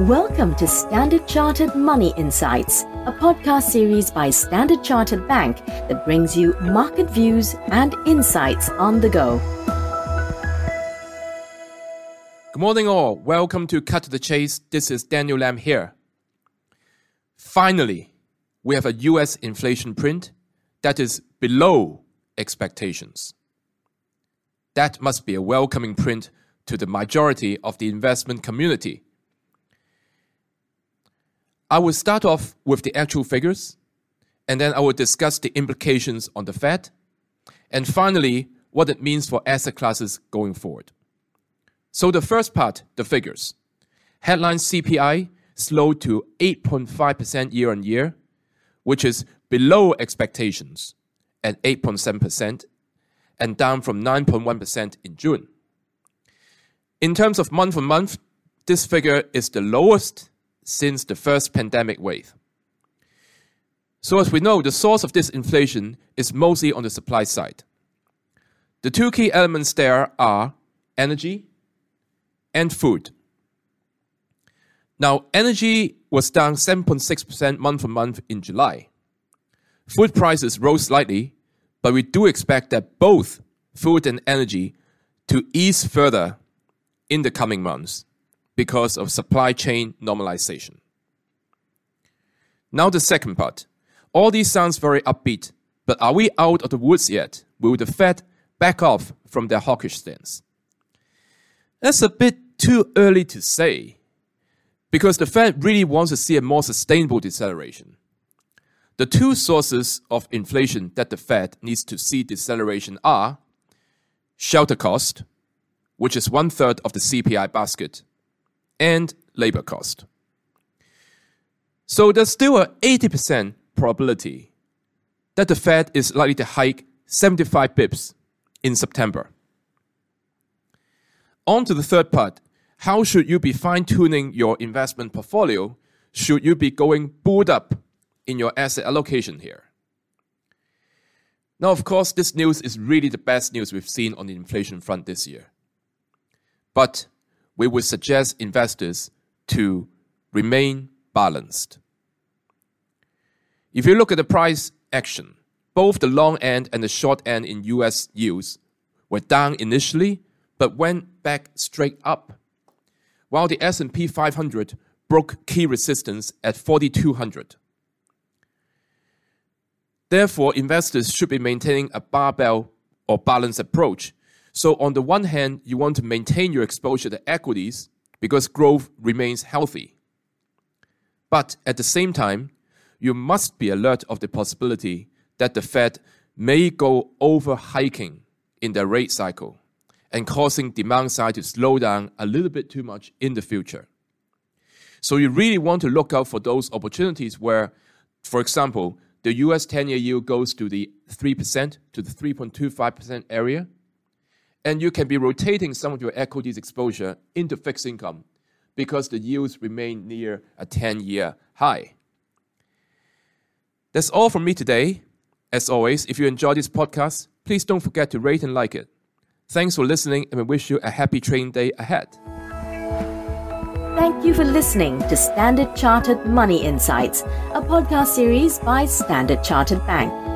Welcome to Standard Chartered Money Insights, a podcast series by Standard Chartered Bank that brings you market views and insights on the go. Good morning, all. Welcome to Cut to the Chase. This is Daniel Lam here. Finally, we have a US inflation print that is below expectations. That must be a welcoming print to the majority of the investment community. I will start off with the actual figures, and then I will discuss the implications on the Fed, and finally, what it means for asset classes going forward. So, the first part, the figures. Headline CPI slowed to 8.5% year on year, which is below expectations at 8.7% and down from 9.1% in June. In terms of month on month, this figure is the lowest since the first pandemic wave. So, as we know, the source of this inflation is mostly on the supply side. The two key elements there are energy and food. Now, energy was down 7.6% month on month in July. Food prices rose slightly, but we do expect that both food and energy to ease further in the coming months because of supply chain normalization. Now, the second part. All this sounds very upbeat, but are we out of the woods yet? Will the Fed back off from their hawkish stance? That's a bit too early to say, because the Fed really wants to see a more sustainable deceleration. The two sources of inflation that the Fed needs to see deceleration are shelter cost, which is one third of the CPI basket, and labor cost. So there's still a 80% probability that the Fed is likely to hike 75 bips in September. On to the third part. How should you be fine tuning your investment portfolio? Should you be going boot up in your asset allocation here? Now, of course, this news is really the best news we've seen on the inflation front this year. But we would suggest investors to remain balanced. If you look at the price action, both the long end and the short end in US yields were down initially but went back straight up, while the S&P 500 broke key resistance at 4200. Therefore, investors should be maintaining a barbell or balanced approach so, on the one hand, you want to maintain your exposure to equities because growth remains healthy. But at the same time, you must be alert of the possibility that the Fed may go over hiking in the rate cycle and causing demand side to slow down a little bit too much in the future. So you really want to look out for those opportunities where, for example, the US 10 year yield goes to the 3% to the 3.25% area and you can be rotating some of your equities exposure into fixed income because the yields remain near a 10 year high. That's all from me today. As always, if you enjoy this podcast, please don't forget to rate and like it. Thanks for listening, and we wish you a happy trading day ahead. Thank you for listening to Standard Chartered Money Insights, a podcast series by Standard Chartered Bank.